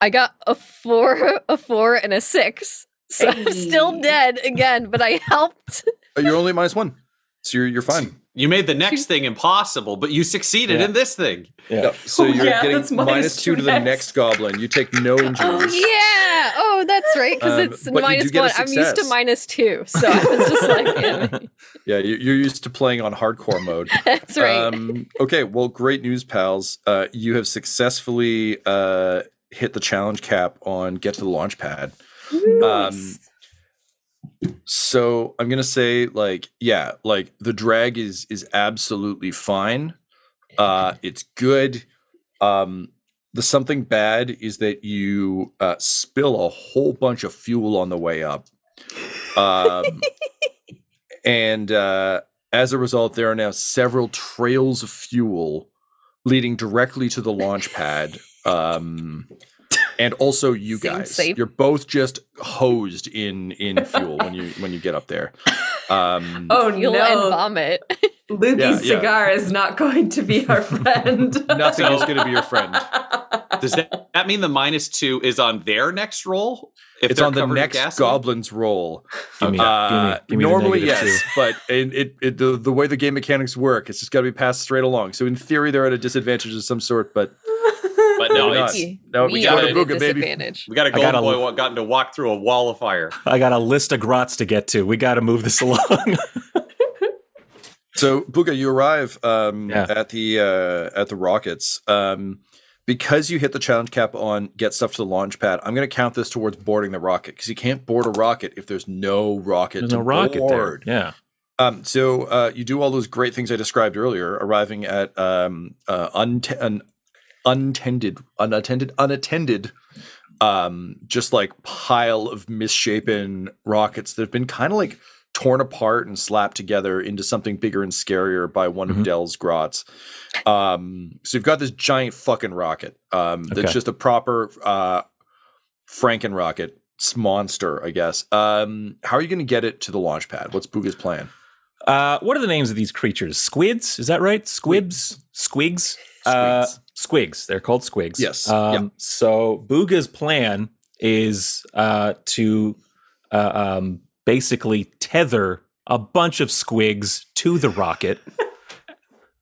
Speaker 6: i got a four a four and a six so i'm still dead again but i helped
Speaker 3: Oh, you're only minus one, so you're you're fine. <laughs>
Speaker 5: You made the next thing impossible, but you succeeded
Speaker 7: Yeah.
Speaker 5: in this thing.
Speaker 7: Yeah.
Speaker 3: Yep. So
Speaker 4: Oh,
Speaker 3: you're
Speaker 4: yeah,
Speaker 3: getting
Speaker 4: that's minus
Speaker 3: minus two to the next goblin. You take no injuries.
Speaker 6: Oh yeah! Oh, that's right. Because
Speaker 3: Um,
Speaker 6: it's
Speaker 3: but you
Speaker 6: minus
Speaker 3: do get a
Speaker 6: one. I'm used to minus two, <laughs> so I was just like, yeah, <laughs>
Speaker 3: Yeah, you- you're used to playing on hardcore mode.
Speaker 6: that's right.
Speaker 3: Um, okay, well, great news, pals. Uh, you have successfully uh, hit the challenge cap on get to the launch pad. Um, so I'm gonna say, like, yeah, like the drag is is absolutely fine. Uh, it's good. Um, the something bad is that you uh, spill a whole bunch of fuel on the way up. Um, <laughs> and uh, as a result, there are now several trails of fuel leading directly to the launch pad. Um, and also, you
Speaker 6: Seems
Speaker 3: guys,
Speaker 6: safe.
Speaker 3: you're both just hosed in in <laughs> fuel when you when you get up there. Um, <laughs>
Speaker 4: Oh
Speaker 6: Fuel and
Speaker 4: no,
Speaker 6: vomit. <laughs>
Speaker 4: Lukey's
Speaker 3: Yeah, yeah.
Speaker 4: cigar is not going to be our friend.
Speaker 3: nothing is going to be your friend.
Speaker 5: Does that, that mean the minus two is on their next roll? If
Speaker 3: it's on the next
Speaker 5: gasoline?
Speaker 3: goblin's roll.
Speaker 7: Give me,
Speaker 3: Uh,
Speaker 7: give me, give me
Speaker 3: normally, yes, but it, it, it the, the way the game mechanics work, it's just got to be passed straight along. So in theory, they're at a disadvantage of some sort, but
Speaker 5: But no,
Speaker 3: Maybe
Speaker 5: it's,
Speaker 3: not. no,
Speaker 5: we
Speaker 3: we
Speaker 5: got
Speaker 3: got
Speaker 5: a
Speaker 3: a booga, baby.
Speaker 6: disadvantage.
Speaker 5: we got a
Speaker 7: I got
Speaker 5: golden
Speaker 7: a-
Speaker 5: boy wa- gotten to walk through a wall of fire.
Speaker 7: I got a list of grots to get to. We got to move this along.
Speaker 3: So Booga, you arrive um,
Speaker 7: Yeah.
Speaker 3: at the uh, at the rockets. Um, because you hit the challenge cap on get stuff to the launch pad, I'm going to count this towards boarding the rocket because you can't board a rocket if there's no rocket
Speaker 7: There's
Speaker 3: to
Speaker 7: no rocket
Speaker 3: board.
Speaker 7: there. Yeah.
Speaker 3: Um, so uh, you do all those great things I described earlier, arriving at um, uh, unte- an untended, unattended, unattended, um, just like pile of misshapen rockets that have been kind of like torn apart and slapped together into something bigger and scarier by one
Speaker 7: Mhm.
Speaker 3: of Del's grots. Um, so you've got this giant fucking rocket um, that's
Speaker 7: Okay.
Speaker 3: just a proper uh, Franken rocket. Monster, I guess. Um, how are you going to get it to the launch pad? What's Booga's plan?
Speaker 7: Uh, what are the names of these creatures? Squids? Is that right? Squibs? Squigs? Uh,
Speaker 3: Squigs.
Speaker 7: They're called squigs.
Speaker 3: Yes.
Speaker 7: Um,
Speaker 3: Yeah.
Speaker 7: So Booga's plan is uh, to uh, um, basically tether a bunch of squigs to the rocket. <laughs>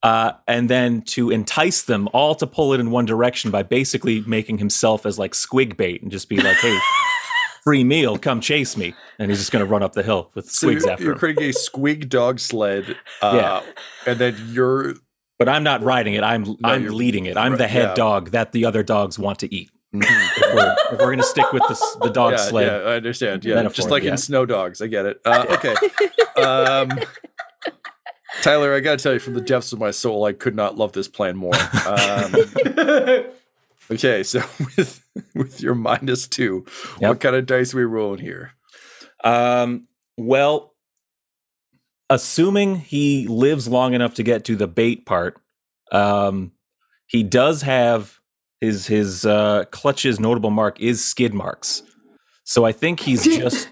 Speaker 7: Uh, and then to entice them all to pull it in one direction by basically making himself as like squig bait and just be like, "Hey, <laughs> free meal, come chase me," and he's just going to run up the hill with
Speaker 3: So
Speaker 7: squigs
Speaker 3: you're,
Speaker 7: after
Speaker 3: you're
Speaker 7: him.
Speaker 3: creating a squig dog sled, uh,
Speaker 7: Yeah.
Speaker 3: and then you're
Speaker 7: But I'm not riding it. I'm I'm leading it. I'm
Speaker 3: right,
Speaker 7: the head
Speaker 3: yeah.
Speaker 7: dog that the other dogs want to eat.
Speaker 3: Mhm.
Speaker 7: If we're, if we're gonna stick with the, the dog
Speaker 3: yeah,
Speaker 7: sled,
Speaker 3: yeah, I understand. Yeah,
Speaker 7: metaphor,
Speaker 3: just like
Speaker 7: yeah.
Speaker 3: in Snow Dogs, I get it. Uh, okay, um, <laughs> Tyler, I gotta tell you, from the depths of my soul, I could not love this plan more. Um, <laughs> okay, so <laughs> with with your minus two,
Speaker 7: Yep.
Speaker 3: what kind of dice are we rolling here?
Speaker 7: Um, well, assuming he lives long enough to get to the bait part, um, he does have his his uh, clutch's notable mark is skid marks. So I think he's <laughs> just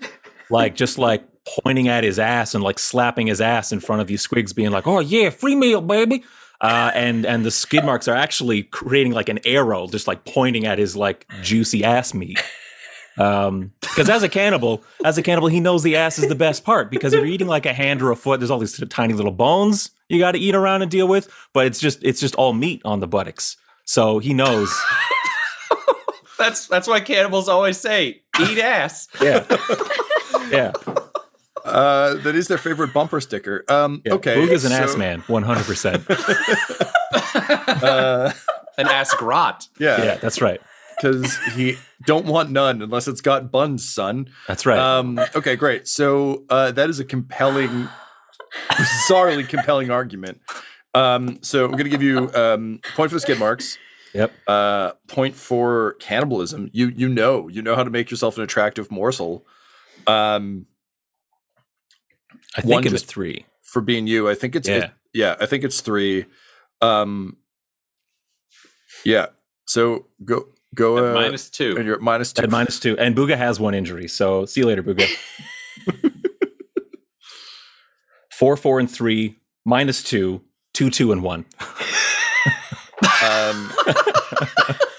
Speaker 7: like just like pointing at his ass and like slapping his ass in front of you, Squigs, being like, "Oh yeah, free meal, baby." Uh, and and the skid marks are actually creating like an arrow, just like pointing at his like juicy ass meat. Um, because as a cannibal, as a cannibal, he knows the ass is the best part. Because if you're eating like a hand or a foot, there's all these tiny little bones you got to eat around and deal with. But it's just it's just all meat on the buttocks. So he knows. <laughs>
Speaker 5: That's that's why cannibals always say, "Eat ass."
Speaker 7: Yeah, yeah.
Speaker 3: Uh, that is their favorite bumper sticker. Um,
Speaker 7: yeah.
Speaker 3: okay,
Speaker 7: Booga's an
Speaker 3: so,
Speaker 7: ass man, one hundred percent. <laughs>
Speaker 3: Uh,
Speaker 5: An ass grot.
Speaker 3: yeah,
Speaker 7: Yeah, that's right.
Speaker 3: Because he don't want none unless it's got buns, son.
Speaker 7: That's right.
Speaker 3: Um, okay, great. So uh, that is a compelling, <laughs> bizarrely compelling argument. Um, so I'm going to give you um, point for the skid marks.
Speaker 7: Yep.
Speaker 3: Uh, point for cannibalism. You you know you know how to make yourself an attractive morsel. Um,
Speaker 7: I think it was three.
Speaker 3: for being you, I think it's
Speaker 7: Yeah.
Speaker 3: it- yeah. I think it's three. Um, yeah. So go go uh,
Speaker 5: Minus two.
Speaker 3: and you're at minus two.
Speaker 7: At minus two, and Booga has one injury. So see you later, Booga. <laughs> four, four, and three. Minus two. Two, two, and one.
Speaker 3: Um,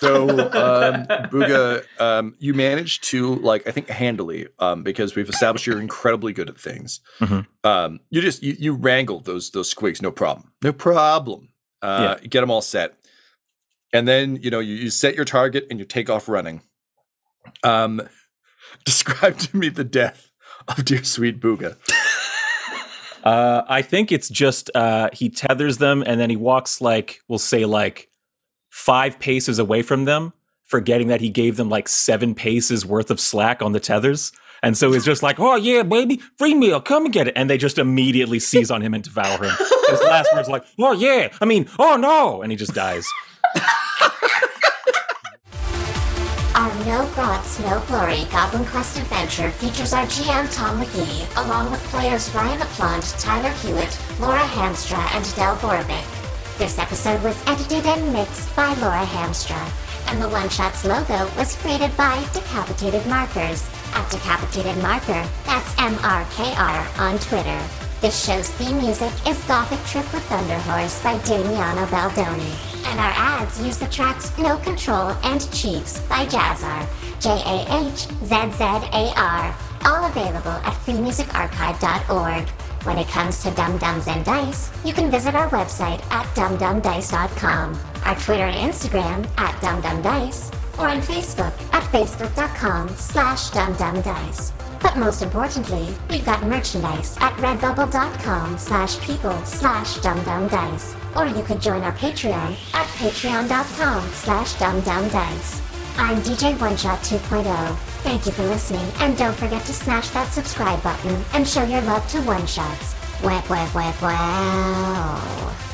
Speaker 3: so, um, Booga, um, you managed to like I think handily um, because we've established you're incredibly good at things.
Speaker 7: Mhm.
Speaker 3: Um, you just you, you wrangled those those squigs, no problem, no problem. Uh, you Get them all set, and then you know you, you set your target and you take off running. Um, <laughs> describe to me the death of dear sweet Booga. <laughs>
Speaker 7: Uh, I think it's just uh, he tethers them and then he walks like we'll say like five paces away from them, forgetting that he gave them like seven paces worth of slack on the tethers. And so he's just like, "Oh yeah, baby, free meal, come and get it." And they just immediately seize on him and devour him. His last words like, "Oh yeah, I mean, oh no," and he just dies. <laughs>
Speaker 2: Our No Grots, No Glory Goblin Quest adventure features our GM Tom McGee, along with players Ryan LaPlante, Tyler Hewitt, Laura Hamstra, and Del Borovic. This episode was edited and mixed by Laura Hamstra, and the One Shots logo was created by Decapitated Markers at Decapitated Marker, that's M-R-K-R, on Twitter. This show's theme music is Gothic Trip with Thunderhorse by Damiano Baldoni. And our ads use the tracks No Control and Chiefs by Jahzzar, J A H Z Z A R, all available at freemusicarchive.org. When it comes to Dumb Dumbs and Dice, you can visit our website at dumbdumbdice.com, our Twitter and Instagram at dumbdumbdice, or on Facebook at facebook.com slash dumbdumbdice. But most importantly, we've got merchandise at redbubble.com slash people slash dumbdumbdice. Or you could join our Patreon at patreon.com slash dumbdumbdice. I'm DJ OneShot 2.0. Thank you for listening, and don't forget to smash that subscribe button and show your love to One Shots. Wah, wah, wah, wow.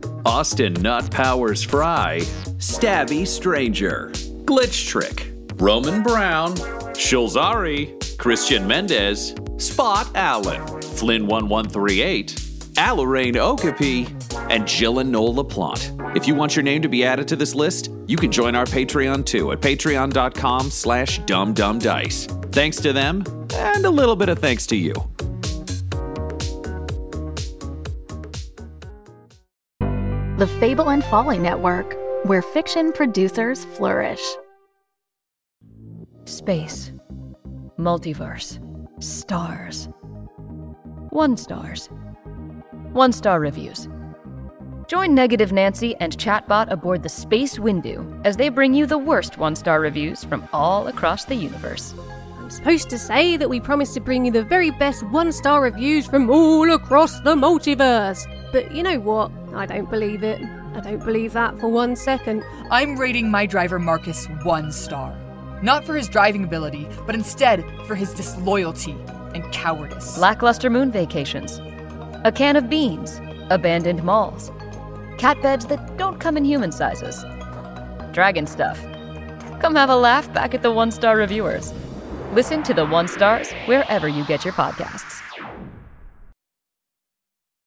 Speaker 5: Austin Nut Powers Fry, Stabby Stranger, Glitch Trick, Roman Brown, Shulzari, Christian Mendez, Spot Allen, Flynn1138, Alarain Okapi, and Jill and Noel LaPlante. If you want your name to be added to this list, you can join our Patreon too at patreon.com slash dumbdumbdice. Thanks to them, and a little bit of thanks to you.
Speaker 8: The Fable and Folly Network, where fiction producers flourish.
Speaker 12: Space. Multiverse. Stars. One stars. One star reviews. Join Negative Nancy and Chatbot aboard the Space Windu as they bring you the worst one star reviews from all across the universe.
Speaker 13: I'm supposed to say that we promise to bring you the very best one star reviews from all across the multiverse. But you know what? I don't believe it. I don't believe that for one second.
Speaker 14: I'm rating my driver Marcus one star. Not for his driving ability, but instead for his disloyalty and cowardice.
Speaker 12: Lackluster moon vacations. A can of beans. Abandoned malls. Cat beds that don't come in human sizes. Dragon stuff. Come have a laugh back at the one star reviewers. Listen to the one stars wherever you get your podcasts.